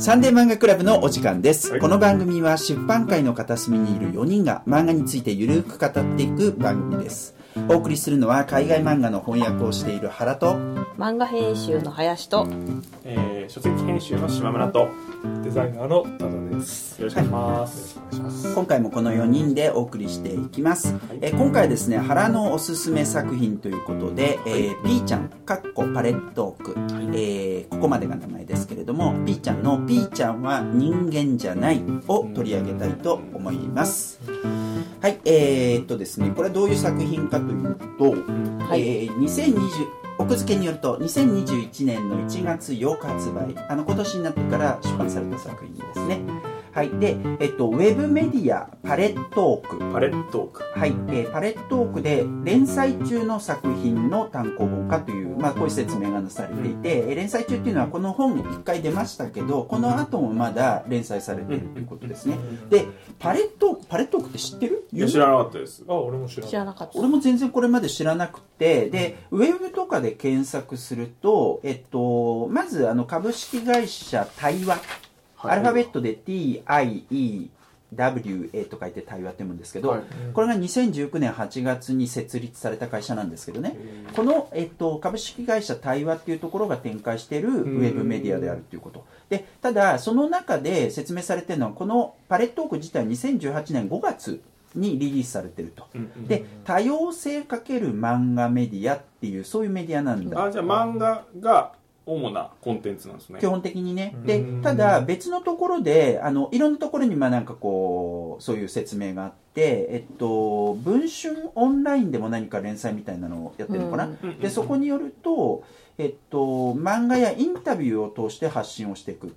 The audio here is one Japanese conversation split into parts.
サンデー漫画クラブのお時間です、この番組は出版界の片隅にいる4人が漫画についてゆるく語っていく番組です。お送りするのは海外漫画の翻訳をしている原と漫画編集の林とえー書籍編集の島村と。よデザイナーのダダです。ろしくお願いします、お願いします。今回もこの4人でお送りしていきます、えー今回はですね原のおすすめ作品ということで、えー、ピーちゃんかっこパレットーク、えーここまでが名前ですけれどもピーちゃんの「ピーちゃんは人間じゃない」を取り上げたいと思います。はい。えー、っとですねこれはどういう作品かというと、はい。えー2020奥付けによると2021年の1月8日発売。あの今年になってから出版された作品ですね。はい。で、えっと、ウェブメディアパレットーク。パレットーク。はい、えーパレットークで連載中の作品の単行本化という、まあ、こういう説明がなされていて、えー連載中っていうのはこの本1回出ましたけどこの後もまだ連載されているということですね。でパレットークパレットークって知ってる？いや知らなかったです。あ、俺も知らない。知らなかった。俺も全然これまで知らなくてでウェブとかで検索すると、えっと、まずあの株式会社対話アルファベットで TIEWA と書いて対話って読むんですけど、はいこれが2019年8月に設立された会社なんですけどね、この、えっと、株式会社対話っていうところが展開しているウェブメディアであるということ。で、ただ、その中で説明されてるのは、このパレットーク自体2018年5月にリリースされてると。うんうんで、多様性かける漫画メディアっていう、そういうメディアなんだ。あじゃあ漫画が主なコンテンツなんですね。基本的にね。でうん、ただ別のところで、あの、いろんなところにまあなんかこう、そういう説明があって、えっと、文春オンラインでも何か連載みたいなのをやってるのかな。うん。で、そこによると、えっと、漫画やインタビューを通して発信をしていくっ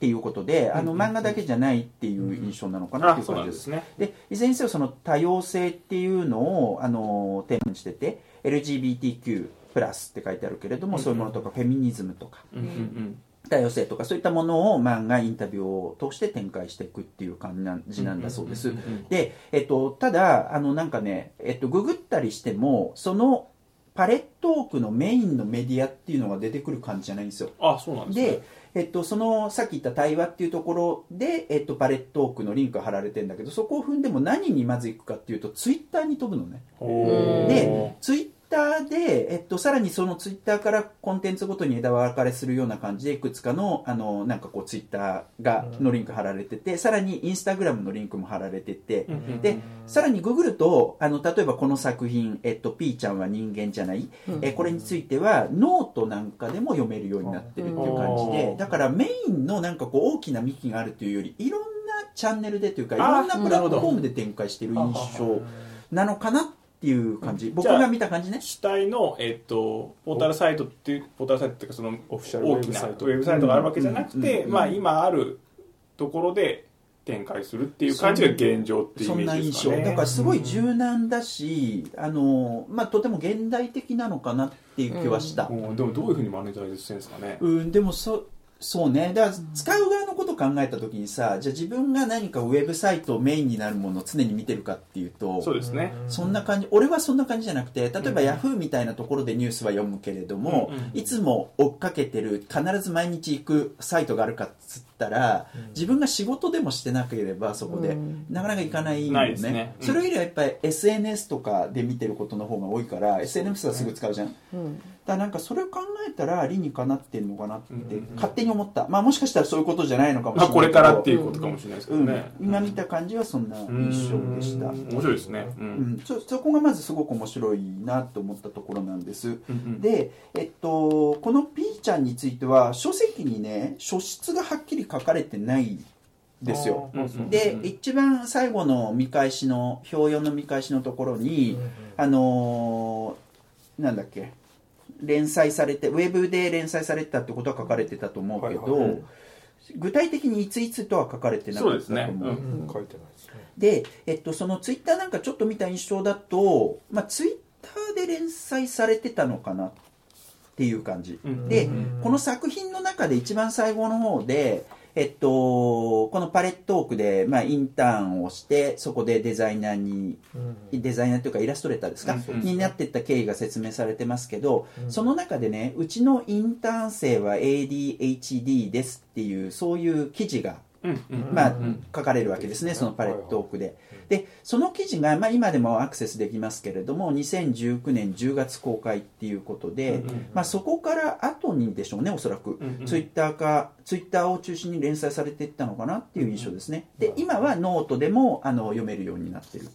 ていうことで、あの、漫画だけじゃないっていう印象なのかなってあそういう感じです。す。なんでね。でいずれにせよその多様性っていうのをあのテーマにしてて LGBTQ+ プラスって書いてあるけれども、うん。そういうものとかフェミニズムとかうん。うん。多様性とかそういったものを漫画インタビューを通して展開していくっていう感じなんだそうです、で、えっと、ただあのなんかね、えっと、ググったりしてもそのパレットークのメインのメディアっていうのが出てくる感じじゃないんですよ。あそうなんですね。で、えっと、そのさっき言った対話っていうところで、えっと、パレットークのリンクが貼られてるんだけどそこを踏んでもなににまず行くかっていうとツイッターに飛ぶのね。でツイッターで、えっと、さらにそのツイッターからコンテンツごとに枝分かれするような感じでいくつかのあのなんかこうツイッターがのリンク貼られててさらにインスタグラムのリンクも貼られてて、でさらにググるとあの例えばこの作品「えっと、ピーちゃんは人間じゃない」えこれについてはノートなんかでも読めるようになってるっていう感じでうん。だからメインのなんかこう大きな幹があるというよりいろんなチャンネルでというかいあろんなプラットフォームで展開してる印象なのかなっていう感じ。僕じゃあが見た感じね。主体の、えっと、ポータルサイトっていうポータルサイトっていうかそのオフィシャル大きなウェブサイト。があるわけじゃなくて、うん。まあ、今あるところで展開するっていう感じが現状っていうイメそんな印ージですかね。象。だからすごい柔軟だしあの、まあ、とても現代的なのかなっていう気はした、うん。でもどういうふうにマネタイズしてるんですかね。うん、でもそそうね。だから使う側のことを考えた時にさじゃあ自分が何かウェブサイトをメインになるものを常に見てるかっていうとそうですね。そんな感じ俺はそんな感じじゃなくて例えばヤフーみたいなところでニュースは読むけれども、うんうん。いつも追っかけてる必ず毎日行くサイトがあるかっつったら、自分が仕事でもしてなければそこで、うん。なかなか行かないよね。ね。うん。それよりはやっぱり SNS とかで見てることの方が多いから、SNS はすぐ使うじゃん、うん。だからなんかそれを考えたら理にかなってんのかなって勝手に思った、まあもしかしたらそういうことじゃないのかもしれないこれからっていうことかもしれないですけうん。どね、今見た感じはそんな印象でした、うん。面白いですね。ううん。ん、そそこがまずすごく面白いなと思ったところなんです、うんうん。で、えっと、この P ちゃんについては書籍にね書質がはっきり書かれてないですよ。で一番最後の見返しの表4の見返しのところに、あのーなんだっけ連載されてウェブで連載されてたってことは書かれてたと思うけど、はいはい。具体的にいついつとは書かれてなかったと思う。そうですね。うんうん。書いてないですね。で、えっと、そのツイッターなんかちょっと見た印象だと、まあ、ツイッターで連載されてたのかなっていう感じ、うんでうんこの作品の中で一番最後の方で、えっと、このパレットオークで、まあ、インターンをしてそこでデザイナーにうん。デザイナーというかイラストレーターですか、うん。になっていった経緯が説明されてますけど、うん。その中でねうちのインターン生は ADHD ですっていうそういう記事がまあうん、書かれるわけですね、そのパレットオークで。で、その記事が、まあ、今でもアクセスできますけれども、2019年10月公開っていうことで、うんうんまあ、そこから後にでしょうね、おそらく、うんうんツイッターか、ツイッターを中心に連載されていったのかなっていう印象ですね。で、今はノートでもあの読めるようになってる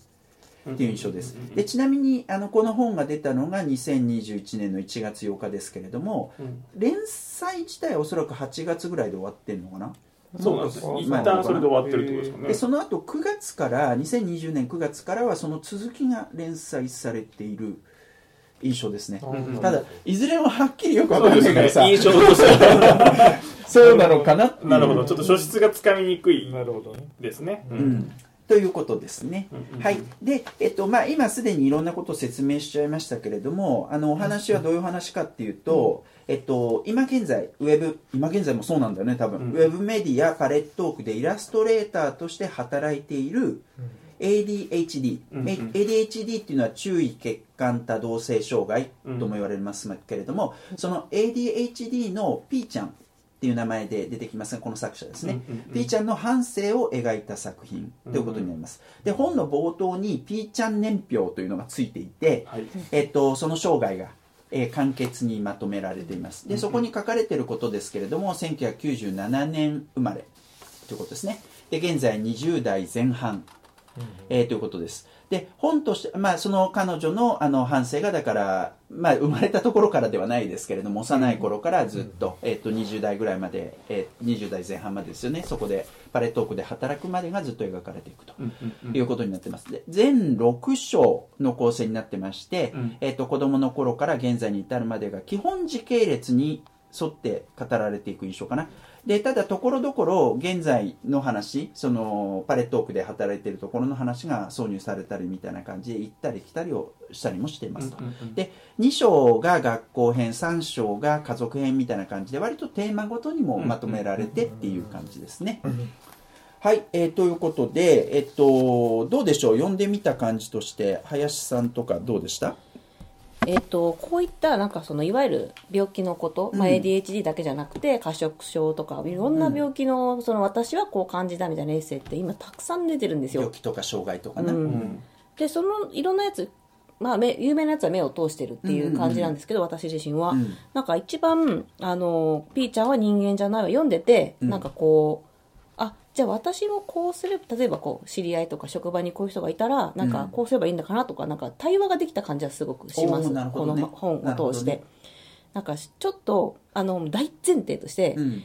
っていう印象です。で、ちなみに、あの、この本が出たのが2021年の1月8日ですけれども、うん。連載自体はおそらく8月ぐらいで終わってるのかなそうなんです。ね一まあ旦それで終わってるってことですよね。でその後9月から2020年9月からはその続きが連載されている印象ですね。うん。ただいずれもはっきりよくわそうでかんないからさ。すね 印象としてはそうなのかななるほど。ちょっと書質がつかみにくいなるほどね。ですね。ううんということですね、はい。で、えっとまあ、今すでにいろんなことを説明しちゃいましたけれどもあのお話はどういう話かっていうと、えっと、今現在ウェブ今現在もそうなんだよね多分、うん。ウェブメディアパレットークでイラストレーターとして働いている ADHD、うんうん。ADHD っていうのは注意欠陥多動性障害とも言われますけれども、その ADHD の P ちゃんっていう名前で出てきますがこの作者ですね、うんうんうん。P ちゃんの半生を描いた作品ということになります、で本の冒頭に P ちゃん年表というのがついていて、はい。えっと、その生涯が、えー簡潔にまとめられています。でそこに書かれていることですけれども1997年生まれということですね。で現在20代前半、えーということですで本として、まあ、その彼女のあの反省がだから、まあ、生まれたところからではないですけれども幼い頃からずっと,、えー、と20代ぐらいまで、えー20代前半までですよねそこでパレットークで働くまでがずっと描かれていくと。いうことになってます。で全6章の構成になってまして、うんえっと子供の頃から現在に至るまでが基本時系列に沿って語られていく印象かな。でただところどころ現在の話そのパレットークで働いているところの話が挿入されたりみたいな感じで行ったり来たりをしたりもしています。と。で2章が学校編3章が家族編みたいな感じで割とテーマごとにもまとめられてっていう感じですね。はい、えーということで、えっと、どうでしょう？読んでみた感じとして林さんとかどうでした？えっと、こういったなんかそのいわゆる病気のこと、まあ、うん ADHD だけじゃなくて過食症とかいろんな病気のその私はこう感じたみたいなエッセイって今たくさん出てるんですよ。病気とか障害とかな、うん。うん。でそのいろんなやつ、まあ、目有名なやつは目を通してるっていう感じなんですけど、私自身は、うん。なんか一番あのピーちゃんは人間じゃないわ読んでて、うん。なんかこうあじゃあ私もこうすれば例えばこう知り合いとか職場にこういう人がいたらなんかこうすればいいんだかなとかなんか対話ができた感じはすごくします、おーなるほこの本を通して。なねなんかちょっとあの大前提として、うん。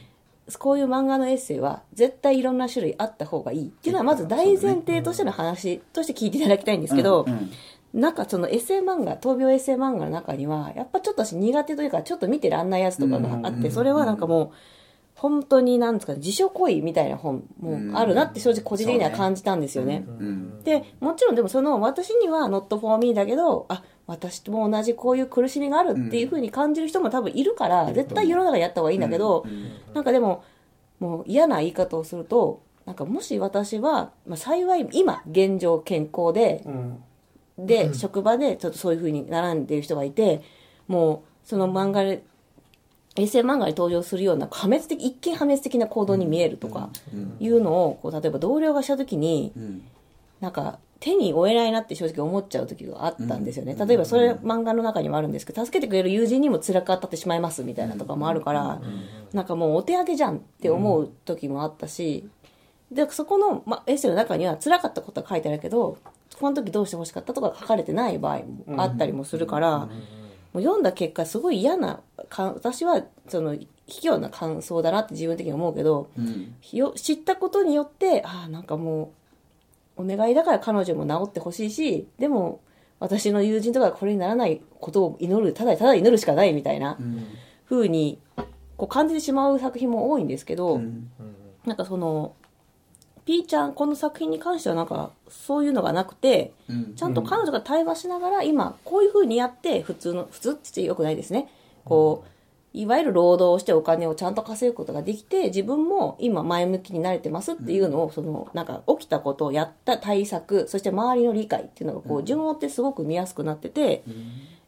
こういう漫画のエッセイは絶対いろんな種類あった方がいいっていうのはまず大前提としての話として聞いていただきたいんですけど、うんうん。なんかそのエッセイ漫画闘病エッセイ漫画の中にはやっぱちょっと私苦手というかちょっと見てらんないやつとかがあってそれはなんかもう本当になんですかね自傷行為みたいな本もあるなって正直個人的には感じたんですよね。うんでもちろんでもその私には not for me だけどあ私とも同じこういう苦しみがあるっていうふうに感じる人も多分いるから絶対世の中でやった方がいいんだけどなんかでももう嫌な言い方をするとなんかもし私は、まあ、幸い今現状健康でうん。で、職場でちょっとそういう風に並んでいる人がいて、もう、その漫画で、衛星漫画に登場するような破滅的、一見破滅的な行動に見えるとか、いうのを、こう、例えば同僚がした時に、うん。なんか、手に負えないなって正直思っちゃう時があったんですよね。例えばそれ漫画の中にもあるんですけど、助けてくれる友人にも辛く当たってしまいますみたいなとかもあるから、なんかもうお手上げじゃんって思う時もあったし、で、そこの、ま、エッセイの中には辛かったことは書いてあるけど、この時どうしてほしかったとか書かれてない場合もあったりもするから、もう読んだ結果すごい嫌なか私はその卑怯な感想だなって自分的に思うけど、うん。よ知ったことによってああなんかもうお願いだから彼女も治ってほしいしでも私の友人とかがこれにならないことを祈るただただ祈るしかないみたいなうん。風にこう感じてしまう作品も多いんですけど、うん。なんかそのピーちゃんこの作品に関してはなんかそういうのがなくてうん。ちゃんと彼女が対話しながら今こういう風にやって普通の普通って言ってよくないですね。こういわゆる労働をしてお金をちゃんと稼ぐことができて、自分も今前向きになれてますっていうのを、その、なんか起きたことをやった対策、そして周りの理解っていうのが、こう、順を追ってすごく見やすくなってて、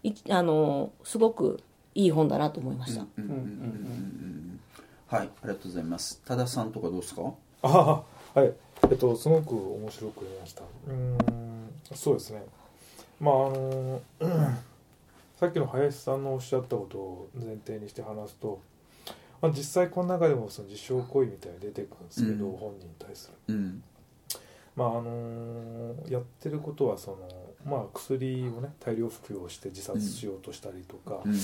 いあの、すごくいい本だなと思いました。はいありがとうございます。多田さんとかどうですか？ああはい。えっとすごく面白く読みました。うーんそうですね。まああのうん さっきの林さんのおっしゃったことを前提にして話すと、まあ、実際この中でもその実証行為みたいに出てくるんですけど、うん。本人に対する。うん。まああのやってることはそのまあ薬をね大量服用して自殺しようとしたりとか、うん。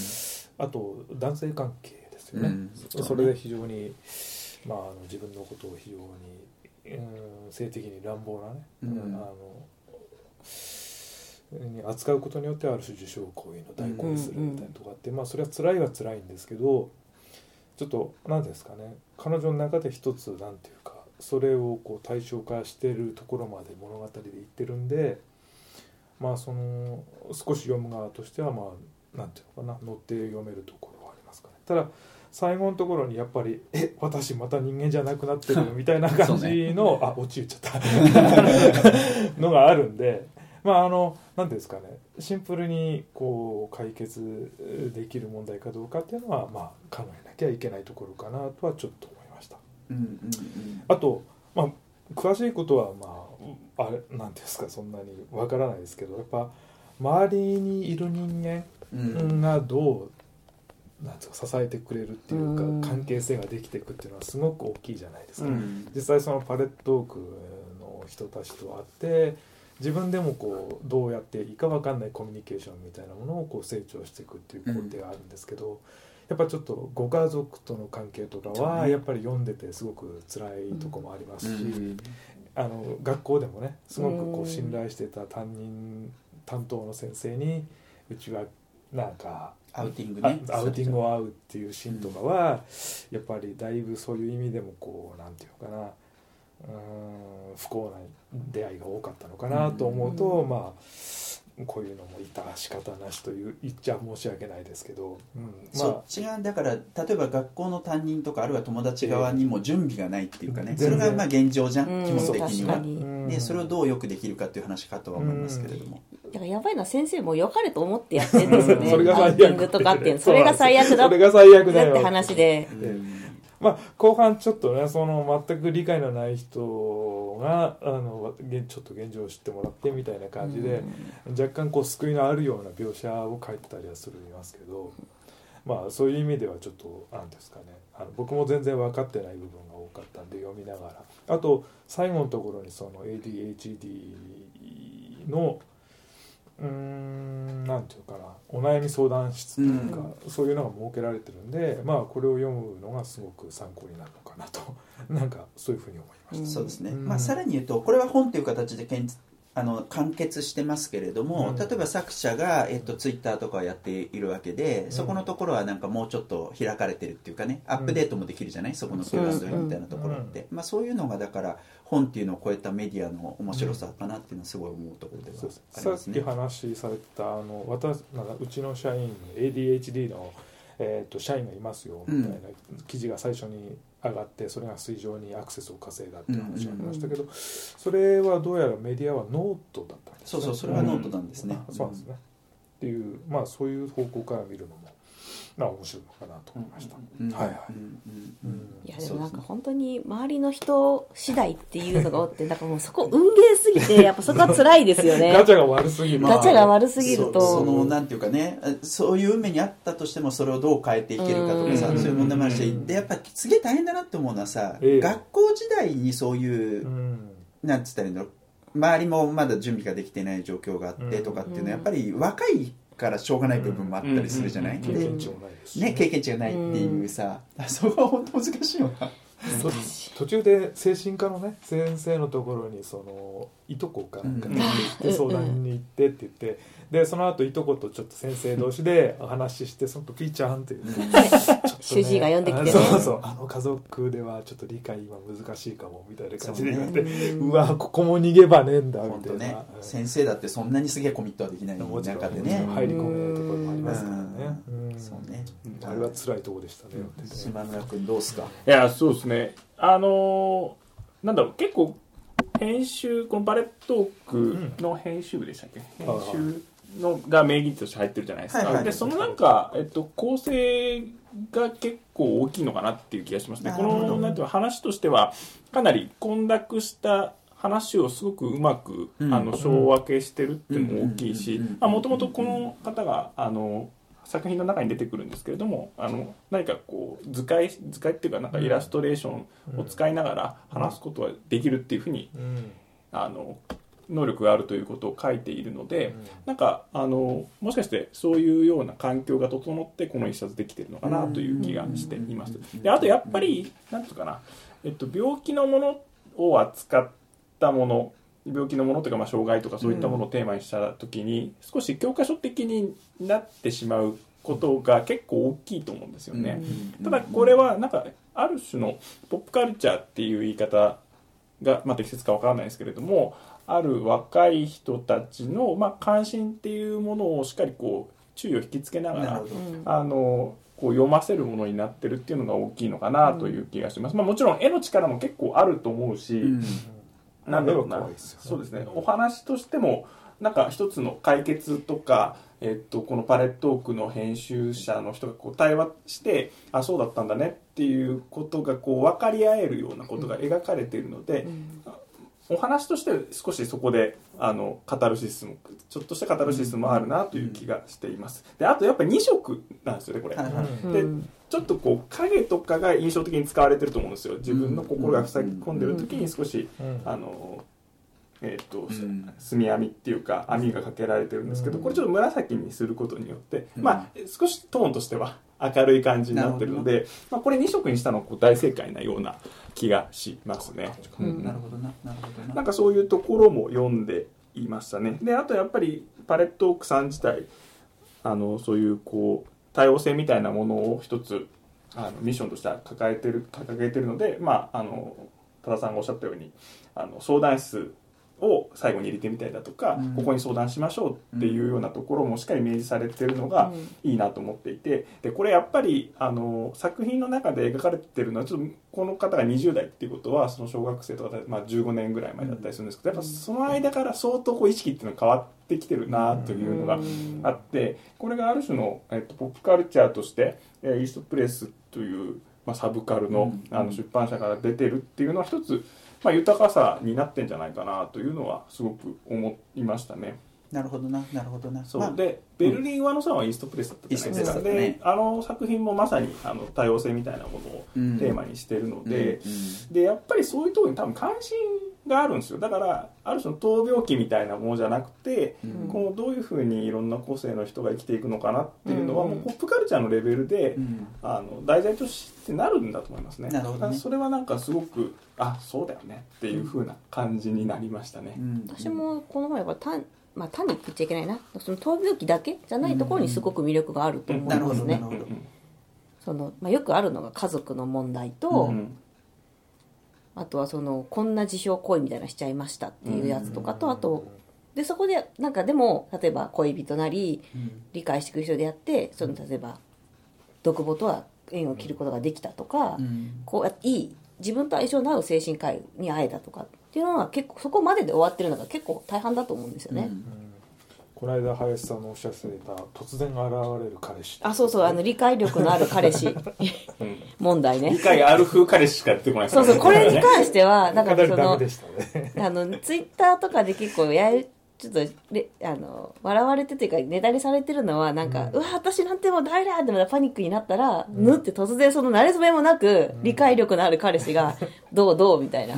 あと男性関係ですよね、うん。そそれで非常に、まあ、あの自分のことを非常に、うん、性的に乱暴なね、うん。あのに扱うことによってある種受賞行為の代行にするみたいなとこあって、まあそれは辛いは辛いんですけどちょっと何ですかね彼女の中で一つなんていうかそれをこう対象化してるところまで物語で言ってるんでまあその少し読む側としてはまあなんていうのかな乗って読めるところはありますかね。ただ最後のところにやっぱり「え私また人間じゃなくなってる」みたいな感じの、あ落ち言っちゃった。のがあるんでまああのなんていうんですかね。シンプルにこう解決できる問題かどうかっていうのはまあ考えなきゃいけないところかなとはちょっと思いました。うんうんうん。あと、まあ、詳しいことはまああれなんていうんですかそんなにわからないですけどやっぱ周りにいる人間うん。がどうなんうか支えてくれるっていうかうん。関係性ができていくっていうのはすごく大きいじゃないですか、うん。実際そのパレットークの人たちと会って自分でもこうどうやっていいか分かんないコミュニケーションみたいなものをこう成長していくっていう工程があるんですけど、やっぱちょっとご家族との関係とかはやっぱり読んでてすごく辛いとこもありますし、うん。あの学校でもねすごくこうん。う信頼してた担任担当の先生にうちはなんかアウティングあねアウティングを会うっていうシーンとかは、やっぱりだいぶそういう意味でもこうなんていうのかな。うーん不幸な出会いが多かったのかなと思うと、うん。まあこういうのもいた仕方なしという言っちゃ申し訳ないですけど、うん、そっまちがだから例えば学校の担任とかあるいは友達側にも準備がないっていうかね、うん。それがまあ現状じゃん、うん。基本的には。でそれをどうよくできるかっていう話かとは思いますけれども、だからやばいのは先生も良かれと思ってやってるんですよね。それが最悪とかって。それが最悪だそれが最悪だよって話で。うんまあ、後半ちょっとねその全く理解のない人があの現ちょっと現状を知ってもらってみたいな感じで、若干こう救いのあるような描写を書いてたりはするいますけど、まあ、そういう意味ではちょっと何ですかねあの僕も全然分かってない部分が多かったんで読みながらあと最後のところにその ADHD のうーんなんていうかな。お悩み相談室というか、そういうのが設けられてるんでまあこれを読むのがすごく参考になるのかなと。なんかそういうふうに思いました。うん。そうですね、うん。まあ、さらに言うとこれは本という形でけんあの完結してますけれども、うん。例えば作者が、えっと、ツイッターとかをやっているわけで、ん。そこのところはなんかもうちょっと開かれてるっていうかねアップデートもできるじゃない、そこの Q&A みたいなところって、まあ、そういうのがだから本っていうのを超えたメディアの面白さかなっていうのはすごい思うところではそうですありさっき。話されてたあの私なんかうちの社員 ADHD の、えー、と社員がいますよ。みたい。な記事が最初に上がってそれが水上にアクセスを稼いだっていう話がありましたけど、それはどうやらメディアはノートだったんですそうそうそれはノートなんですね。あそうですね、っていうまあそういう方向から見るのもまあ面白いのかなと思いました、うんはいはい、うんうんうんいやでもなんか本当に周りの人次第っていうのがおって、なんかもうそこ運ゲーすぎて、やっぱそこは辛いですよね。ガチャが悪すぎる、まあガチャが悪すぎると。そそのなんていうかねそういう運命にあったとしてもそれをどう変えていけるかとかさうん。そういう問題もあるしでやっぱすげえ大変だなって思うのはさ、ええ。学校時代にそういう、うん。なんつったらいいんだろう。周りもまだ準備ができてない状況があってとかっていうのはやっぱり若いからしょうがない部分もあったりするじゃない、経験値もないですし。ね、経験値がないっていうさ、そこは本当難しいよな。と途中で精神科のね先生のところにそのいとこかなんかに行ってうん相談に行ってって言ってでその後いとことちょっと先生同士でお話ししてそのとピーちゃんっていうね主治医が呼んできて。ねそうそう。あの家族ではちょっと理解今難しいかもみたいな感じで言われてう,、わここも逃げ場ねえんだみたいな、本当ねうん先生だってそんなにすげえコミットはできないもちろん中でね入り込めないところもありますからね、うん。うん。そうね。あれは辛いところでしたね、島村君どうすか？いやそうですね。あのーなんだろう結構編集このバレットークの編集部でしたっけ、編集のが名義として入ってるじゃないですか、はいはい。でそのなんか、えっと、構成が結構大きいのかなっていう気がしますね。このなんていうの話としてはかなり混濁した話をすごくうまく、うん。あの小分けしてるっていうのも大きいしもともとこの方があの作品の中に出てくるんですけれどもあの何かこう図解図解っていうかなんかイラストレーションを使いながら話すことができるっていうふうにうんあの能力があるということを書いているので、なんかあのもしかしてそういうような環境が整ってこの一冊できてるのかなという気がしています。であとやっぱりなんていうかな、えっと、病気のものを扱ったもの病気のものというかまあ障害とかそういったものをテーマにした時に少し教科書的になってしまうことが結構大きいと思うんですよね。ただこれはなんかある種のポップカルチャーっていう言い方が、まあ、適切かわからないですけれどもある若い人たちの、まあ、関心っていうものをしっかりこう注意を引きつけながらあのこう読ませるものになってるっていうのが大きいのかなという気がします、まあ、もちろん絵の力も結構あると思うし、うん。なんだろうな。ね。そうですね。お話としてもなんか一つの解決とか、えっと、このパレットークの編集者の人がこう対話してあそうだったんだねっていうことがこう分かり合えるようなことが描かれているので、お話として少しそこであのカタルシスもちょっとしたカタルシスもあるなという気がしています。であとやっぱり2色なんですよねこれ、はいはいでうん。ちょっとこう影とかが印象的に使われてると思うんですよ。自分の心が塞ぎ込んでる時に少し、うん。あのえーとん。墨網っていうか網がかけられてるんですけど、うん。これちょっと紫にすることによって、うん。まあ少しトーンとしては明るい感じになってるので、まあ、これ2色にしたのはこう大正解なような気がしますね。うん。なるほどな。なるほどな。なんかそういうところも読んでいましたね。で、あとやっぱりパレットオークさん自体、あの、そういうこう、多様性みたいなものを一つ、あの、ミッションとしては抱えてる、掲げてるので、まあ、あの、多田さんがおっしゃったように、あの、相談室を最後に入れてみたりだとか、うん。ここに相談しましょうっていうようなところもしっかり明示されてるのがいいなと思っていてでこれやっぱりあの作品の中で描かれてるのはちょっとこの方が20代っていうことはその小学生とかで、まあ、15年ぐらい前だったりするんですけどやっぱその間から相当こう意識っていうのが変わってきてるなというのがあってこれがある種の、えっと、ポップカルチャーとしてえーイーストプレスという、まあ、サブカルのあの出版社から出てるっていうのは一つ、まあ、豊かさになってんじゃないかなというのはすごく思いましたね。なるほどななるほどな。そう、まあでベルリン・ワノさんはイーストプレスだったじゃないですか、ね。であの作品もまさにあの多様性みたいなものをうん。テーマにしてるので、うん。でやっぱりそういうところに多分関心があるんですよ。だからある種の闘病期みたいなものじゃなくて、うん。このどういうふうにいろんな個性の人が生きていくのかなっていうのは、うん。もうポップカルチャーのレベルで、うん。あの題材としてなるんだと思いますね。なるほど。ねそれはなんかすごくあそうだよねっていうふうな感じになりましたね、うん。私もこの前は単,、まあ、単に言っちゃいけないな。その闘病期だけじゃないところにすごく魅力があると思ないるほますねどなるほど。その、まあ、よくあるのが家族の問題と、うんあとはそのこんな自傷行為みたいなのしちゃいましたっていうやつとかと、あとでそこでなんかでも例えば恋人なり理解してくる人であってその例えば独房とは縁を切ることができたとか、うん。こうやいい自分と相性の合う精神科医に会えたとかっていうのは結構そこまでで終わってるのが結構大半だと思うんですよね、この間林さんのおっしゃっていた突然現れる彼氏あそうそうあの理解力のある彼氏。うん。問題ね。理解ある風彼氏しか出てこないそうそうこれにね関してはなりからそのあのツイッターとかで結構やるちょっとれあの笑われてというかネタにされてるのはなんか、うわ私なんてもうダメだってまたパニックになったら、ぬって突然その慣れ初めもなく、理解力のある彼氏がどうどうみたいな。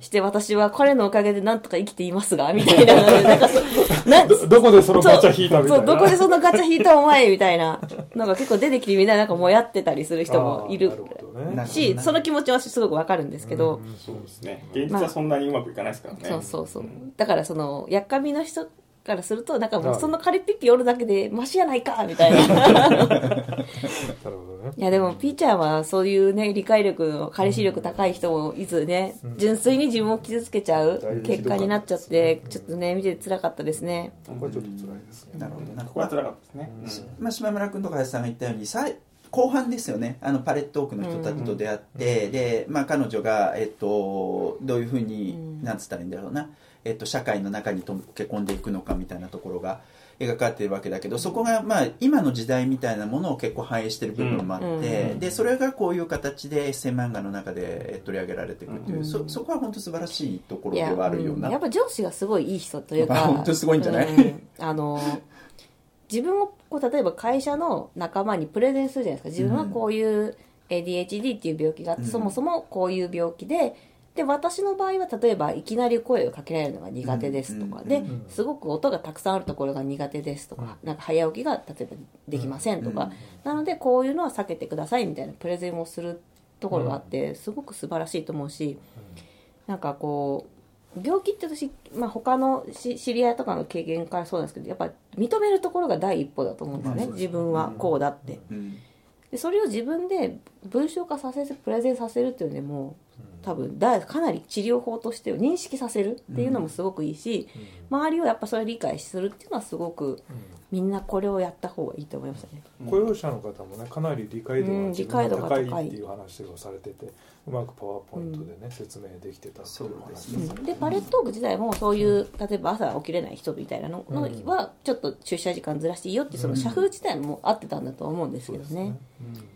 して私は彼のおかげでなんとか生きていますがみたいな。のでなんかそなどどこでそのガチャ引いたみたいな。そうどこでそのガチャ引いたお前みたいな。のが結構出てきてみんななんかもやってたりする人もいる。しその気持ちはすごくわかるんですけど、そうですね。現実はそんなにうまくいかないですからね、そうそうそう。だからそのやっかみの人からするとなんかもうそのカリピッピおるだけでマシやないかみたいな。なるほどね。いやでもピーちゃんはそういうね理解力の彼氏力高い人もいつね、純粋に自分を傷つけちゃう結果になっちゃってちょっとね見てて辛かったですね。ここはちょっと辛いですね。なるほどなここは辛かったですね、まあ、島村君とか林さんが言ったようにさ後半ですよね。あのパレットオークの人たちと出会って、で、まあ、彼女が、えっと、どういうふうに、うん。なんつったらいいんだろうな、えっと、社会の中に溶け込んでいくのかみたいなところが描かれているわけだけどそこが、まあ、今の時代みたいなものを結構反映している部分もあって、うん。でそれがこういう形でエッセイ漫画の中でえ取り上げられていくっていう、うん。そそこは本当素晴らしいところではあるような。うん。やっぱ上司がすごいいい人というかまあ本当にすごいんじゃない？うん。あの自分をこう例えば会社の仲間にプレゼンするじゃないですか。自分はこういう ADHD っていう病気があって、うん。そもそもこういう病気でで私の場合は例えばいきなり声をかけられるのが苦手ですとか、ですごく音がたくさんあるところが苦手ですとか、なんか早起きが例えばできませんとか、なのでこういうのは避けてくださいみたいなプレゼンをするところがあって、すごく素晴らしいと思うし、なんかこう病気って私、まあ、他のし知り合いとかの経験からそうなんですけどやっぱ認めるところが第一歩だと思うんですよね、自分はこうだって。うん。でそれを自分で文章化させてプレゼンさせるっていうのでも多分だかなり治療法として認識させるっていうのもすごくいいし、周りをやっぱそれを理解するっていうのはすごくみんなこれをやった方がいいと思いましたね。雇用者の方もねかなり理解度がうん自分が高いっていう話をされててうまくパワーポイントでね、説明できてたっていう話そうですね。でパレットーク自体もそういう例えば朝起きれない人みたいなののはちょっと出社時間ずらしていいよってその社風自体も合ってたんだと思うんですけどね。そうですね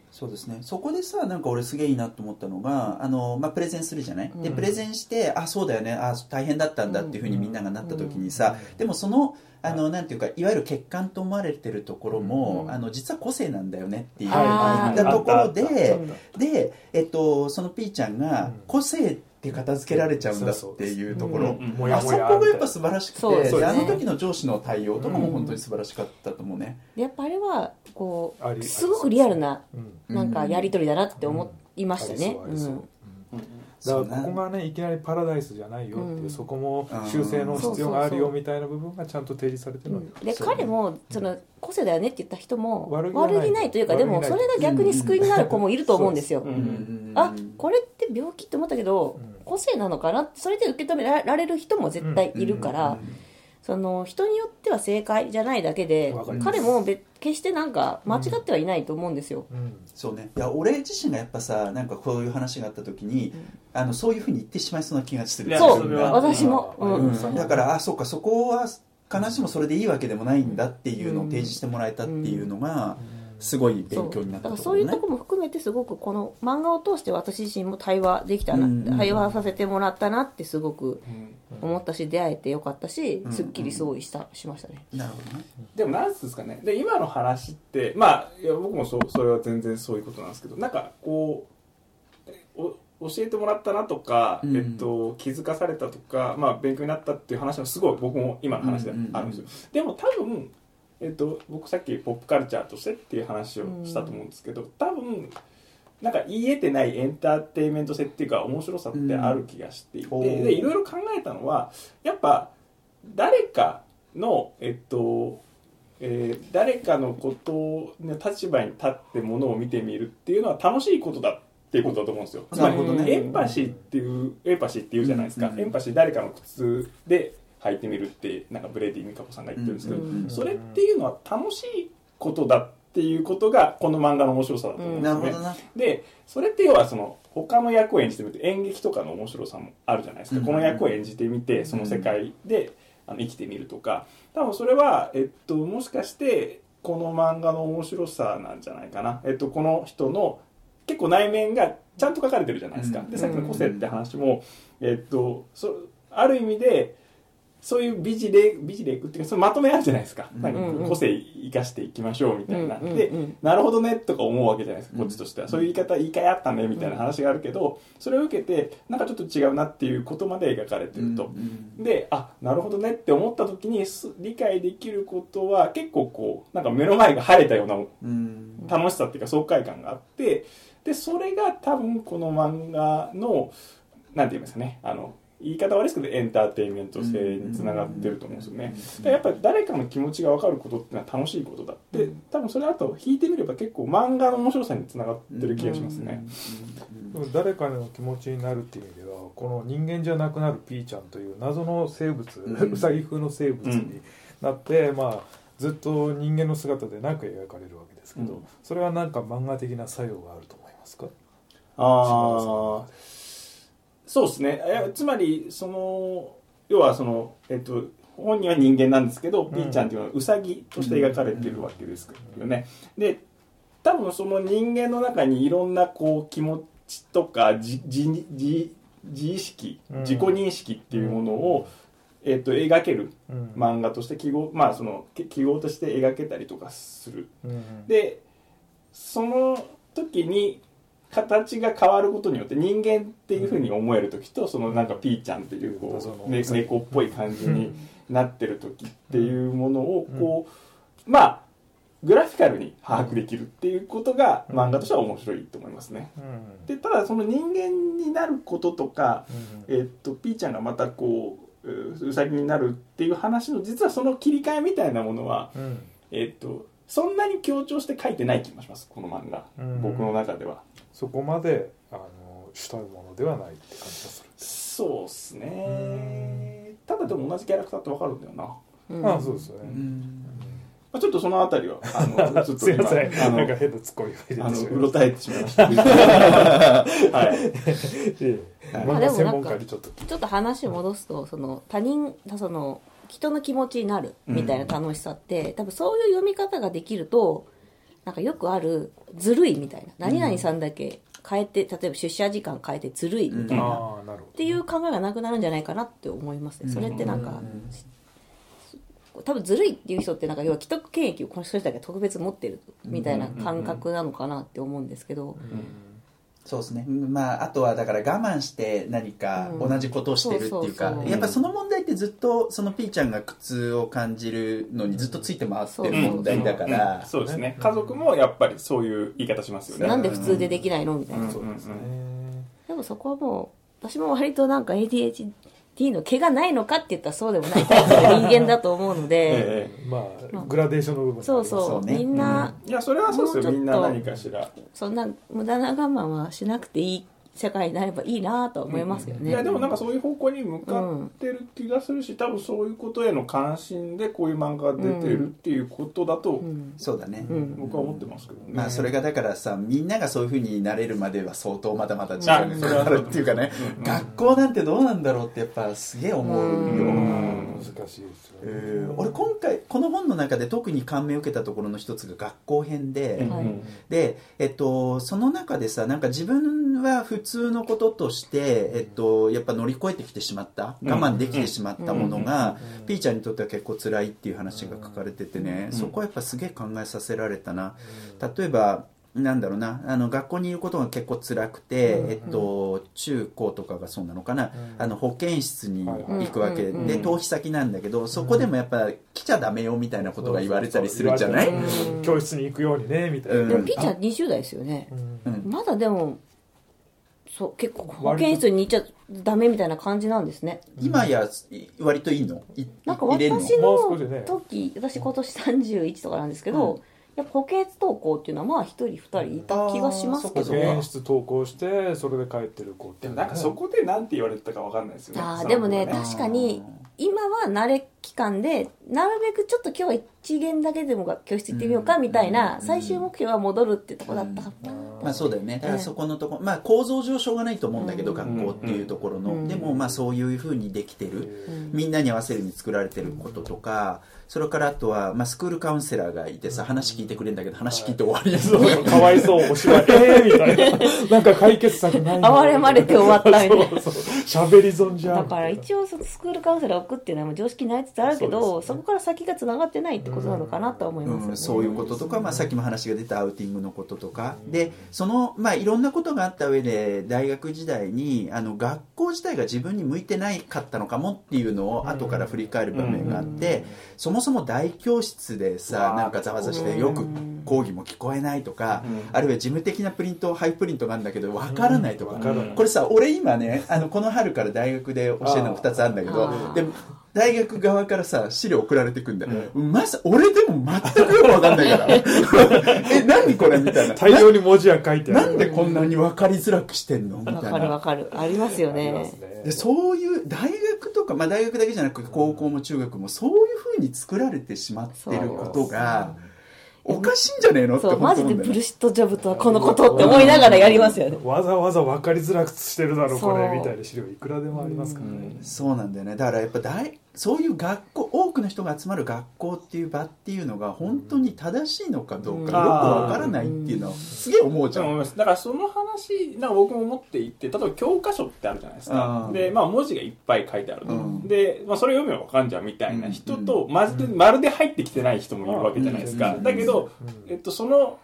そこでさなんか俺すげえいいなと思ったのがあの、まあ、プレゼンするじゃない、でプレゼンしてあそうだよね。あ大変だったんだっていうふうにみんながなった時にさ、でもそのあのなんていうかいわゆる欠陥と思われてるところも、あの実は個性なんだよねっていう言ったところでで、えっと、その P ちゃんがうん。個性って片付けられちゃうんだっていうところ、あそこがやっぱ素晴らしくてあの時の上司の対応とかも本当に素晴らしかったと思うね。でやっぱあれはこうすごくリアルなうん。なんかやり取りだなって思いましたね。うありそうだからここがねいきなりパラダイスじゃないよっていう、うん。そこも修正の必要があるよみたいな部分がちゃんと提示されてるのよ、で彼もその個性だよねって言った人も悪気はないと。いうかでもそれが逆に救いになる子もいると思うんですよ。うん。うんあこれって病気って思ったけどうん。個性なのかな？それで受け止められる人も絶対いるからその人によっては正解じゃないだけで彼も別決してなんか間違ってはいないと思うんですよ。うん。そうね。いや俺自身がやっぱさなんかこういう話があった時に、あのそういうふうに言ってしまいそうな気がする。そう。私も、うん。うん。うん。だからあそうかそこは必ずしもそれでいいわけでもないんだっていうのを提示してもらえたっていうのがすごいそう勉強になったそういうとこも含めてすごくこの漫画を通して私自身も対話できたな、うん対話させてもらったなってすごくうん。思ったし出会えてよかったしうんすっきりすごいしたしましたね。なるほどね。でもなんつうんですかね。で今の話ってまあいや僕もそうそれは全然そういうことなんですけどなんかこうお教えてもらったなとか、うん。えっと、気づかされたとか、まあ、勉強になったっていう話はすごい僕も今の話であるんですよ、でも多分、えっと、僕さっきポップカルチャーとしてっていう話をしたと思うんですけど、多分なんか言い得てないエンターテインメント性っていうか面白さってある気がしていて、でいろいろ考えたのはやっぱ誰かのえっとえー誰かのことの立場に立ってものを見てみるっていうのは楽しいことだっていうことだと思うんですよ。つまりなるほどねエンパシーっていうエンパシーっていうじゃないですか。うんエンパシー誰かの靴で履いてみるってなんかブレディ・ミカコさんが言ってるんですけど、うんそれっていうのは楽しいことだっていうことがこの漫画の面白さだと思うんですよね。でそれって要はその他の役を演じてみて演劇とかの面白さもあるじゃないですか、うんこの役を演じてみてその世界であの生きてみるとか。多分それは、えっと、もしかしてこの漫画の面白さなんじゃないかな、えっと、この人の結構内面がちゃんと書かれてるじゃないですか、うん。でさっきの個性って話も、えっと、そある意味でそういう美辞麗美辞麗句っていうかそのまとめあるじゃないですか,、なんか個性生かしていきましょうみたいな、でなるほどねとか思うわけじゃないですかこっちとしては、そういう言い方言い換えあったねみたいな話があるけどそれを受けてなんかちょっと違うなっていうことまで描かれてると、うん。であなるほどねって思った時にす理解できることは結構こうなんか目の前が晴れたようなうん。楽しさっていうか爽快感があってでそれが多分この漫画のなんて言いますかねあの言い方悪いですけどエンターテインメント性につながってると思うんですよね、でやっぱり誰かの気持ちが分かることってのは楽しいことだって多分それあと引いてみれば結構漫画の面白さにつながってる気がしますね、誰かの気持ちになるっていう意味ではこの人間じゃなくなるピーちゃん。という謎の生物、うん。ウサギ風の生物になって、まあずっと人間の姿で何か描かれるわけですけど、うん。それは何か漫画的な作用があると思いますかああそうですね。えつまりその要はそのえっと本人は人間なんですけど、ピーちゃんっていうのはウサギとして描かれてるわけですよね。で多分その人間の中にいろんなこう気持ちとか自自自自意識うん。自己認識っていうものを、えっと描けるうん。漫画として記号まあそのき記号として描けたりとかする。うん。でその時に形が変わることによって人間っていうふうに思える時とそのなんかピーちゃんっていうこう、ね、猫っぽい感じになってる時っていうものをこうまあグラフィカルに把握できるっていうことがうん漫画としては面白いと思いますね。うん。でただその人間になることとか、うん。えっとピーちゃんがまたこうううさぎになるっていう話の実はその切り替えみたいなものはうん。えっとそんなに強調して書いてない気がしますこの漫画、うん。僕の中では。そこまであの主たるものではないって感じがする。そうっすね。ただでも同じキャラクターってわかるんだよな、うん。まあそうですよね、まあ、ちょっとそのあたりはあのちょっとすいませんあのなんか変なツッコミを入れあのてしまいうろたえてしまいました。はいええはい漫画専門家にちょっと話を戻すとその他人その人の気持ちになるみたいな楽しさって、多分そういう読み方ができるとなんかよくあるずるいみたいな。何々さんだけ変えて例えば出社時間変えてずるいみたいな、っああなるほど。ていう考えがなくなるんじゃないかなって思いますね。それってなんか、多分ずるいっていう人ってなんか要は既得権益をこの人だけ特別持ってるみたいな感覚なのかなって思うんですけど、そうですね、まあ、あとはだから我慢して何かうん。同じことをしてるっていうか、そうそうそう。やっぱその問題ってずっとそのピーちゃんが苦痛を感じるのにずっとついて回ってる問題だから、そうですね。家族もやっぱりそういう言い方しますよね。なんで普通でできないの？みたいな、うんそうですね、でもそこはもう私も割となんか ADHD の毛がないのかって言ったらそうでもないタイプの人間だと思うので、えまあグラデーションの部分そうそうそう。ねみんなえいやそれはそうですよ。もうちょっと。みんな何かしら。そんな無駄な我慢はしなくていい社会になればいいなとは思いますよね、いやでもなんかそういう方向に向かってる気がするし、多分そういうことへの関心でこういう漫画が出てるっていうことだとうん。そうだね、うん。僕は思ってますけどね、まあそれがだからさみんながそういうふうになれるまでは相当まだまだ時間がかかるっていうかね。うん学校なんてどうなんだろうってやっぱすげえ思うよ、うん。難しいですよね、えー俺今回この本の中で特に感銘を受けたところの一つが学校編で、うんはいで、えっと、その中でさなんか自分は普通のこととして、えっと、やっぱ乗り越えてきてしまったうん。我慢できてしまったものが、うん。ピーちゃんにとっては結構辛いっていう話が書かれててね、うん。そこはやっぱすげえ考えさせられたな、例えばなんだろうなあの学校にいることが結構辛くて、うん。えっと、中高とかがそうなのかな、うん。あの保健室にはい行くわけ。で、うん。うん。逃避先なんだけどそこでもやっぱ来ちゃダメよみたいなことが言われたりするじゃない？そうそうそううん。教室に行くようにねみたいな、うん。でもピーちゃん20代ですよね、うん。うん。まだでもそう結構保健室に行っちゃダメみたいな感じなんですね。今や割といいの？いなんか私の時私今年31とかなんですけど、うん。やっぱ保健室登校っていうのはまあ1人2人いた気がしますけど。ね保健室登校してそれで帰ってる子ってでもなんかそこでなんて言われてたかわかんないですよね。あでもね確かに今は慣れ期間でなるべくちょっと今日は一限だけでもが教室行ってみようかみたいな最終目標は戻るってとこだった。かな、まあそうだよね。だからそこのとこまあ構造上しょうがないと思うんだけど、うん。学校っていうところの、うん。でもまあそういうふうにできてる、うん。みんなに合わせるに作られてることとかそれからあとは、まあ、スクールカウンセラーがいてさ話聞いてくれるんだけど話聞いて終わりやすそうかわいそうおしまいええみたいな。なんか解決策ないの。哀れまれて終わったみたいな。そうそう喋り損じゃん。だから一応スクールカウンセラーを置くっていうのはもう常識になりつつあるけどそ,、こから先がつながってないってことなのかなと思いますね、うん、そういうこととか、まあ、さっきも話が出たアウティングのこととか、でその、まあ、いろんなことがあった上で大学時代にあの学校自体が自分に向いてないかったのかもっていうのを後から振り返る場面があって、そもそも大教室でさなんかざわざわしてよく講義も聞こえないとか、あるいは事務的なプリントハイプリントがあるんだけど。わからないとか、これさ俺今ねあのこの春から大学で教えるの2つあるんだけどでも大学側からさ資料送られてくんだよ、まさ俺でも全くよくわかんないから。え何これみたいな。大量に文字が書いてある。なんでこんなに分かりづらくしてんの？みたいわかるわなかる。ありますよね。すね。でそういう大学とか、まあ、大学だけじゃなく高校も中学もそういうふうに作られてしまってることがおかしいんじゃねえの？ってそうマジで本当なんだよね。ブルシットジョブとはこのことって思いながらやりますよね。わざわざ分かりづらくしてるだろそうこれみたいな資料いくらでもありますからね。そうなんだよね。だからやっぱ大そういう学校多くの人が集まる学校っていう場っていうのが本当に正しいのかどうかよくわからないっていうのはすげえ思うじゃん。そう思いますだからその話なんか僕も思っていて例えば教科書ってあるじゃないですか。うんで、まあ、文字がいっぱい書いてあると、うん。で、まあ、それ読めば分かんじゃんみたいな人と、まじでまるで入ってきてない人もいるわけじゃないですか、うんだけど、うんえっと、その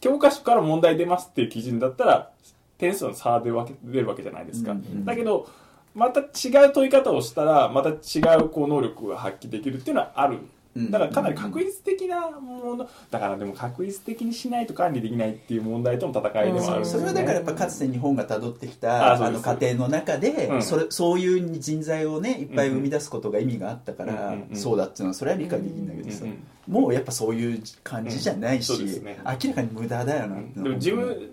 教科書から問題出ますっていう基準だったら点数の差で分け出るわけじゃないですか、うんうん。だけどまた違う問い方をしたらまた違うこう能力が発揮できるっていうのはある。うん。だからかなり確率的なもの。だからでも確率的にしないと管理できないっていう問題との戦いでもある。ん。ですよねそれはだからやっぱかつて日本が辿ってきたあの過程の中で、うん。それそういう人材をねいっぱい生み出すことが意味があったから、うんうんうん。そうだっていうのはそれは理解できるんだけどさ、うんうんもうやっぱそういう感じじゃないし、ね。明らかに無駄だよなでも事務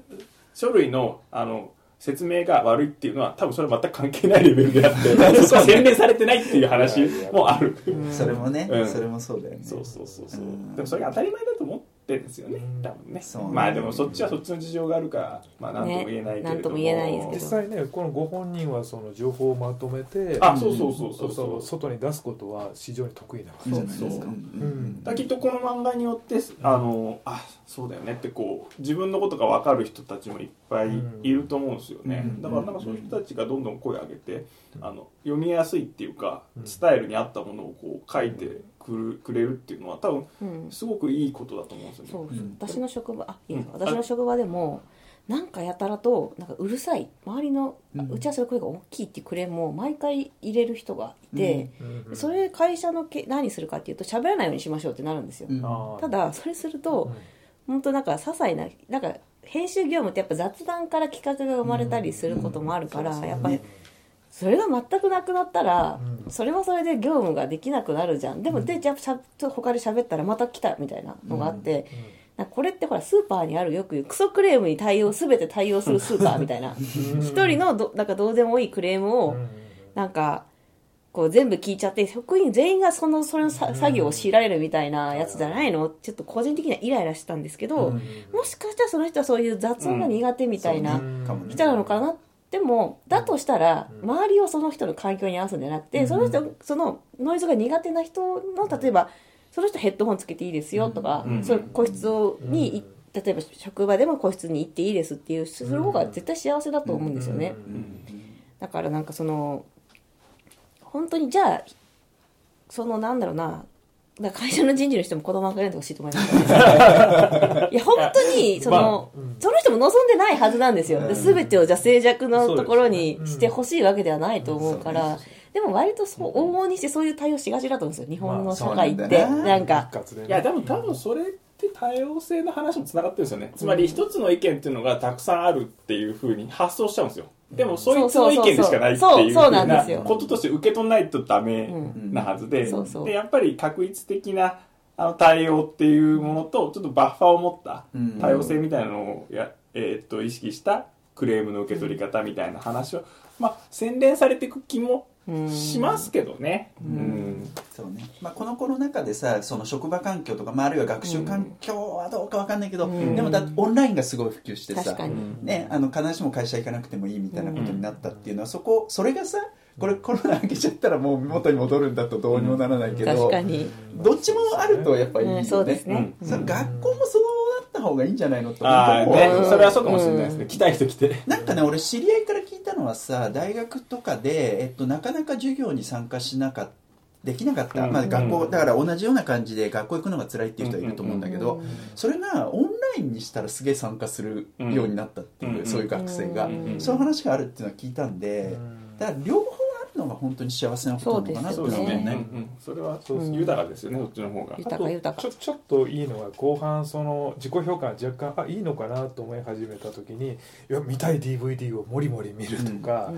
書類のあの説明が悪いっていうのは多分それは全く関係ないレベルであって そこは洗練されてないっていう話もある。それもね、うん。それもそうだよね。そうそうそうそう。うん。でもそれが当たり前だと思ってるんですよねうん。多分ね。まあでもそっちはそっちの事情があるからまあ何とも言えないけれども、ねなんとも言えないですけど。実際ねこのご本人はその情報をまとめてあそうそうそうそうそそうう外に出すことは非常に得意なわけじゃないですか。うんうん。だきっとこの漫画によってあのあそうだよねってこう自分のことが分かる人たちもいっぱいいると思うんですよね、うん。だからなんかそういう人たちがどんどん声を上げてあの読みやすいっていうかうん。スタイルに合ったものをこう書いてくるくれるっていうのは多分うん。すごくいいことだと思うんですよね。そうう。ん。私の職場あいいですか。うん。私の職場でもなんかやたらとなんかうるさい。周りのうん。打ち合わせの声が大きいっていうクレームを毎回入れる人がいて、うん。それ会社のけ何するかっていうと喋らないようにしましょうってなるんですよ、ただそれすると、本当なんか些細ななんか編集業務ってやっぱ雑談から企画が生まれたりすることもあるから、やっぱりそれが全くなくなったら、うん。それはそれで業務ができなくなるじゃん。でも、でじゃあしゃ他で喋ったらまた来たみたいなのがあって、なんかこれってほらスーパーにあるよく言うクソクレームに対応全て対応するスーパーみたいな。一人のどなんかどうでもいいクレームをなんかこう全部聞いちゃって職員全員がそのそれのさ作業を強いられるみたいなやつじゃないの？ちょっと個人的にはイライラしてたんですけど、もしかしたらその人はそういう雑音が苦手みたいな人なのかな？でもだとしたら周りをその人の環境に合わせるんじゃなくてその人そのノイズが苦手な人の例えばその人ヘッドホンつけていいですよとかうん。そういう個室をにい例えば職場でも個室に行っていいですっていうする方が絶対幸せだと思うんですよね。だからなんかその本当にじゃあそのなんだろうなだから会社の人事の人も子供がいないとほしいと思います、ね、いや本当にその、その人も望んでないはずなんですよ。で全てをじゃあ静寂のところにしてほしいわけではないと思うから、でも割とそう往々にしてそういう対応しがちだと思うんですよ。日本の社会って、まあそうなんか。いやでも多分それって多様性の話もつながってるんですよね。つまり一つの意見っていうのがたくさんあるっていうふうに発想しちゃうんですよ。でもそいつの意見でしかないっていうふそうなこととして受け取らないとダメなはずで,、でやっぱり確率的なあの対応っていうものとちょっとバッファーを持ったうん。多様性みたいなのをや、えーっと意識したクレームの受け取り方みたいな話を、まあ、洗練されていく気もしますけどね。うん。そうね。まあ、このコロナ禍でさその職場環境とか、まあ、あるいは学習環境はどうかわかんないけど、うん。でもだオンラインがすごい普及してさね、あの必ずしも会社行かなくてもいいみたいなことになったっていうのは、そこそれがさこれコロナ明けちゃったらもう元に戻るんだとどうにもならないけど、確かに、どっちもあるとやっぱりいいよね、うん、そうですね、学校もそうなった方がいいんじゃないのって思うねうんそれはそうかもしれないですね、来たい人来てなんかね俺知り合いから聞いたのはさ大学とかで、えっと、なかなか授業に参加しなかったできなかった、うん。まあ、学校うん。だから同じような感じで学校行くのが辛いっていう人はいると思うんだけど、うんそれがオンラインにしたらすげえ参加するようになったっていう、うんそういう学生が、うんそういう話があるっていうのは聞いたんで、だから両方るのが本当に幸せなことなのかなそうですね。ね。うんうん。それはそうそう豊かですよねそっちの方が豊か豊か。ちょちょっといいのが後半その自己評価が若干あいいのかなと思い始めた時にいや見たい DVD をもりもり見るとか、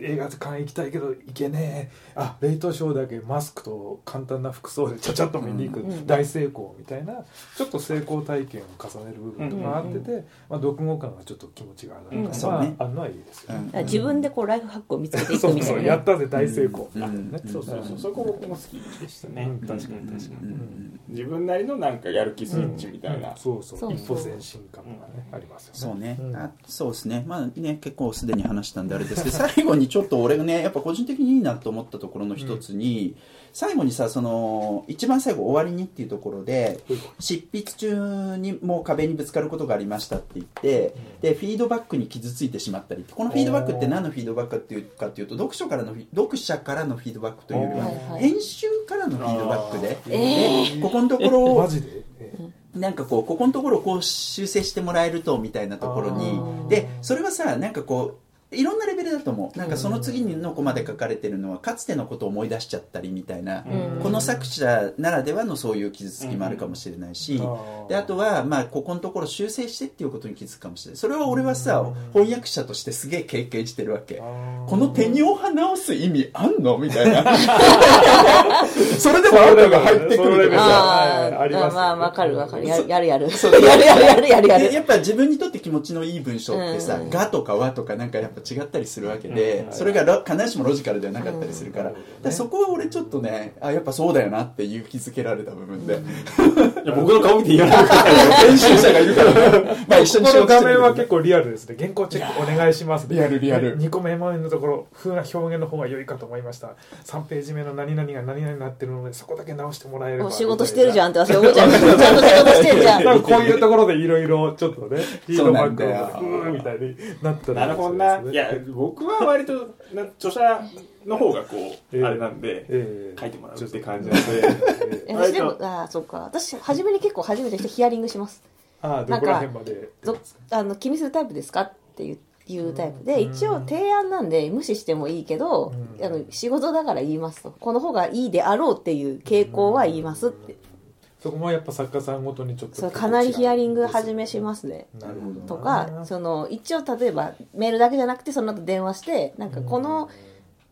映画館行きたいけど行けねえ。あレイトショーだけマスクと簡単な服装でちゃちゃっと見に行く、うん大成功みたいなちょっと成功体験を重ねる部分とかあってて、まあ、読後感がちょっと気持ちが上がるから、そうね。まあ、あるのはいいですよね。自分でこうライフハックを見つけていそうそうくみたいな。ねやったぜ大成功。みたいなね、うんそうそう。そうそこ僕も好きでしたね。うん。確かに確かに、うん。自分なりのなんかやる気スイッチみたいな。そうそう。そう一歩前進感がね、ありますよね。そうね、ん。あそうですね。まあね結構すでに話したんであれですけど最後にちょっと俺がねやっぱ個人的にいいなと思ったところの一つに、最後にさその一番最後終わりにっていうところで執筆中にもう壁にぶつかることがありましたって言って、でフィードバックに傷ついてしまったりこのフィードバックって何のフィードバックっていうかっていうと読書からの読者からのフィードバックというよりは、編集からのフィードバックで、えでここのところマジで、え。なんかこうここのところをこう修正してもらえるとみたいなところにでそれはさなんかこういろんなレベルだと思う。なんかその次のコマで書かれてるのはかつてのことを思い出しちゃったりみたいな、うんこの作者ならではのそういう傷つきもあるかもしれないし、であとは、まあ、ここのところ修正してっていうことに気づくかもしれない。それは俺はさ翻訳者としてすげえ経験してるわけ。この手にお花直す意味あんのみたいな。それでもあなたが入ってくるとかさ。あーありますまあわかるわかる。やるやるやる。やるやるやるやるやる。でやっぱ自分にとって気持ちのいい文章ってさうん「が」とか「わ」とかなんかやっぱ違ったりするわけでうんそれがロ必ずしもロジカルではなかったりするから。うんだからそこは俺ちょっとねあやっぱそうだよなって勇気づけられた部分で。いや僕の顔見て言わない編集者がいるから。まあ一緒にこの画面は結構リアルですね。原稿チェックお願いします。リアルリアル。2個目前のところ風な表現の方が良いかと思いました3ページ目の何々が何々になってるのでそこだけ直してもらえれば。お仕事してるじゃんんって私思っちゃうちゃんと仕事してるじゃん。なんかこういうところでいろいろちょっとねフィードバックそうなんだよ。がふーみたいになったり。なるほどな。いや、僕は割と、な著者の方がこう、ええ。あれなんで、ええ。書いてもらうって感じなんで、えええ私でもあーそっか。私初めに結構初めて人ヒアリングします。ああどこら辺までぞあの気にするタイプですか？っていういうタイプで。一応提案なんで無視してもいいけど、うん。あの仕事だから言いますと。この方がいいであろうっていう傾向は言いますって、そこもやっぱ作家さんごとにちょっとそうかなりヒアリング始めしますね。なるほどな。とかその一応例えばメールだけじゃなくてその後電話してなんかこの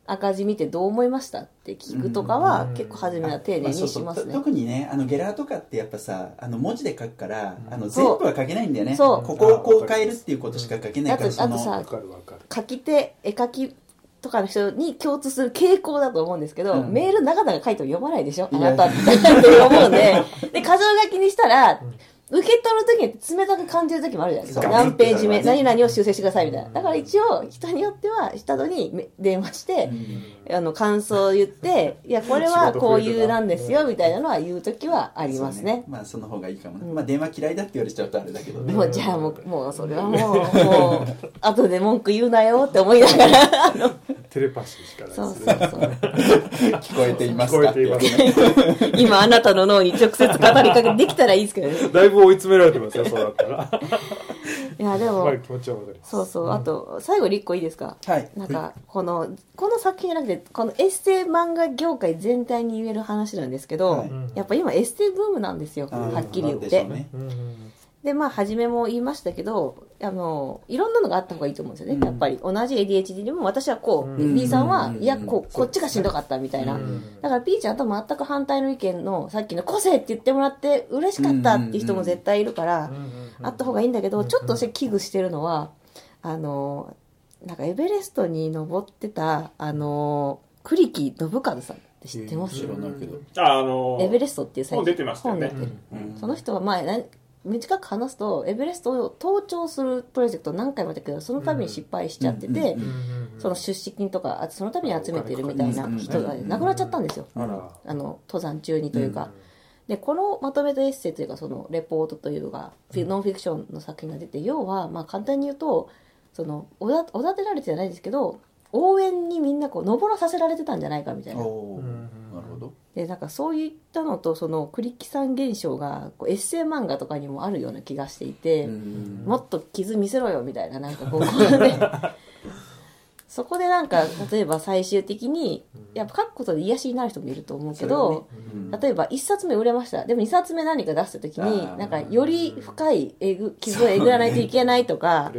赤字見てどう思いましたって聞くとかはうん。結構初めは丁寧にしますね。と特にねあのゲラーとかってやっぱさあの文字で書くからあの全部は書けないんだよね。そう。ここをこう変えるっていうことしか書けないからあとあとさ書き手絵描きとかの人に共通する傾向だと思うんですけど、うん。メール長々書いても読まないでしょ？あなたって思うんで。で箇条書きにしたら、受け取るときに冷たく感じるときもあるじゃないですか。何ページ目何々を修正してくださいみたいな。だから一応人によってはしたのにめ電話して、あの感想を言って いやこれはこういうなんですよみたいなのは言うときはありますそうね。まあその方がいいかもね、まあ電話嫌いだって言われちゃうとあれだけどね。もうじゃあもうもうそれはもうもう 後で文句言うなよって思いながらあのテレパシーしかないそうですね。そうそう 聞こえています聞こかえています今あなたの脳に直接語りかけできたらいいですけどね。だいぶ追い詰められてますよそうだったら。いやでも。まあ気持ちはわかります。そうそう。あと最後に1個いいですか？はい。なんかこのこの作品じゃなくてこのエッセイ漫画業界全体に言える話なんですけど、はい。やっぱ今エッセイブームなんですよはっきり言って。うねうんうんでまあ初めも言いましたけどあのいろんなのがあった方がいいと思うんですよね、うん。やっぱり。同じ ADHD でも私はこう、うん。B さんは、うん。いやこうこっちがしんどかったみたいな、うん。だから P ちゃんと全く反対の意見のさっきの個性って言ってもらって嬉しかったっていう人も絶対いるから、あった方がいいんだけど、ちょっと私危惧してるのはあのなんかエベレストに登ってたあの栗木信和さんって知ってます、知らないけど。ああのエベレストっていう本出てましたよね。その人は前な短く話すとエベレストを登頂するプロジェクトを何回もやったけどその度に失敗しちゃってて、その出資金とかその度に集めてるみたいな人がうん亡くなっちゃったんですよ、あの登山中にというか、でこのまとめたエッセイというかそのレポートというかフィノンフィクションの作品が出て要はまあ簡単に言うとそのおだおだてられてじゃないですけど応援にみんなこう登らさせられてたんじゃないかみたいな。なるほど。でなんかそういったのとその栗木さん現象がこうエッセイ漫画とかにもあるような気がしていて、うん。もっと傷見せろよみたいななんかこう ねそこでなんか例えば最終的にやっぱ書くことで癒しになる人もいると思うけど例えば1冊目売れました。でも2冊目何か出した時あにー。なんかより深いえぐ傷をえぐらないといけないとか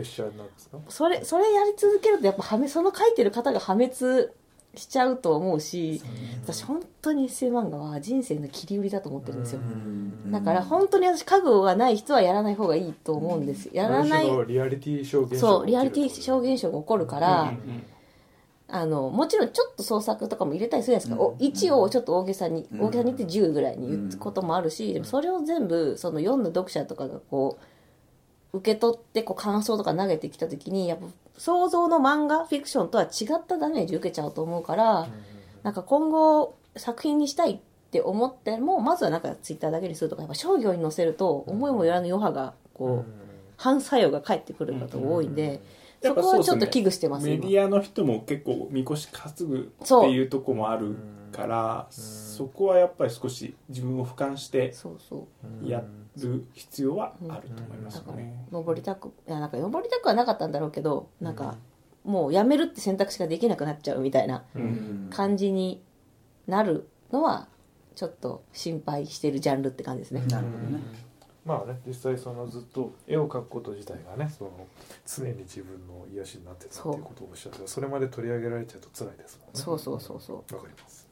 それそれやり続けるとやっぱ破滅その書いてる方が破滅しちゃうと思うし私本当にエッセイ漫画は人生の切り売りだと思ってるんですよ。だから本当に私覚悟がない人はやらない方がいいと思うんです。やらないリアリティ証言そうリアリティ証言証が起こるから、あのもちろんちょっと創作とかも入れたりするじゃないですか、お1をちょっと大げさに、大げさに言って10ぐらいに言うこともあるし、でもそれを全部その読んだ読者とかがこう受け取ってこう感想とか投げてきた時にやっぱ想像の漫画フィクションとは違ったダメージ受けちゃうと思うから、なんか今後作品にしたいって思ってもまずはなんかツイッターだけにするとかやっぱ商業に載せると思いもよらぬ余波がこう、反作用が返ってくることが多いんで、そこはちょっと危惧してますメ今ディアの人も結構みこし担ぐっていうとこもあるからそこはやっぱり少し自分を俯瞰してやる必要はあると思いますね。登りたくいやなんか登りたくはなかったんだろうけどなんかもうやめるって選択肢ができなくなっちゃうみたいなうん。感じになるのはちょっと心配してるジャンルって感じですね、なるほどね。まあね実際そのずっと絵を描くこと自体がねその常に自分の癒しになってたっていうことをおっしゃってた。それまで取り上げられちゃうと辛いですもんね。そうそうそうそう。わかります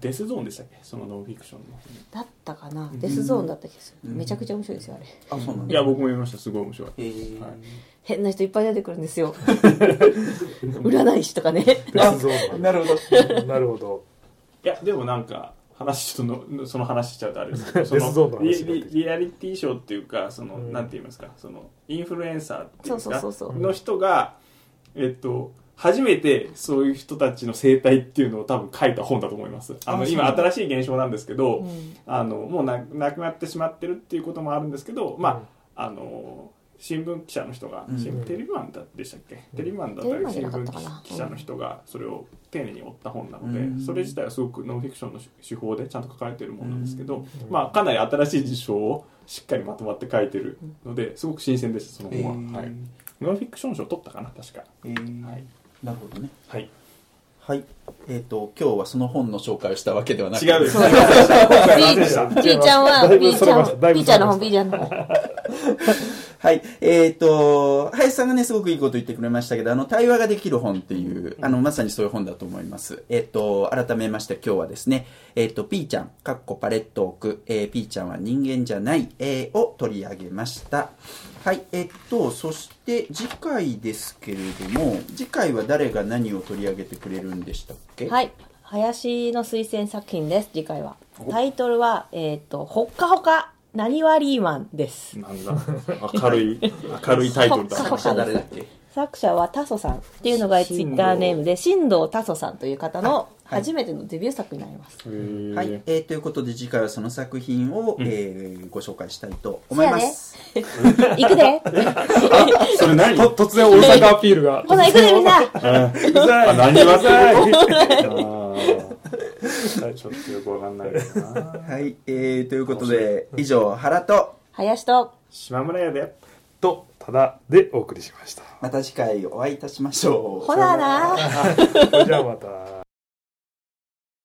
デスゾーンでしたっけ？そのノンフィクションの。だったかな？デスゾーンだった気がする、めちゃくちゃ面白いですよあれ。あそうなんだ。いや僕も読みました。すごい面白い。えー。はい。変な人いっぱい出てくるんですよ。占い師とかね。デスゾーン。なるほど。なるほど。いやでもなんか話ちょっとのその話しちゃうとあれですけどそデスゾーンののリリリアリティショーっていうかその、うん。なんて言いますか？そのインフルエンサーっていうんですかそうそうそうそう。の人がえっと初めてそういう人たちの生態っていうのを多分書いた本だと思います。あの今新しい現象なんですけど、うん。あのもうななくなってしまってるっていうこともあるんですけど、まああの新聞記者の人が、うん。新テレビマンだでしたっけ、テレビマンだったり新聞記者の人がそれを丁寧に追った本なので、うん。それ自体はすごくノンフィクションの手法でちゃんと書かれてるものなんですけど、うん。まあ、かなり新しい事象をしっかりまとまって書いてるのですごく新鮮でしたその本は、えー。はい、ノンフィクション賞取ったかな？確か。えー。はいなるほどね。はい。はい。えっ、と今日はその本の紹介をしたわけではなく。違うですピーピーちゃんはだいぶピーちゃんそれました。だいぶピーちゃんの本それましたピーちゃんの。本 はい。えっ、と、林さんがね、すごくいいこと言ってくれましたけど、あの、対話ができる本っていう、あの、まさにそういう本だと思います。えっ、と、改めまして今日はですね、えっ、と、ピーちゃん、かっこパレットーク、えー、ピーちゃんは人間じゃない、えーを取り上げました。はい。えっ、と、そして次回ですけれども、次回は誰が何を取り上げてくれるんでしたっけ？はい林の推薦作品です次回はタイトルはえっ、とほっかほかなにわリーマンです。なんだ。明るい明るいタイトルだ。作者誰だっけ作者はタソさんっていうのがツイッターネームで新藤タソさんという方のはい初めてのデビュー作になります、へはい、ーえーということで次回はその作品を、えーご紹介したいと思います。行くで。それ何？と突然大阪アピールが。ほな行くでみんな。うざいあ何？はさ ちょっとよくわかんないけどな。はい、えーということで以上原と林と島村屋でとただでお送りしました。また次回お会いいたしましょう。ほな。な じゃあまた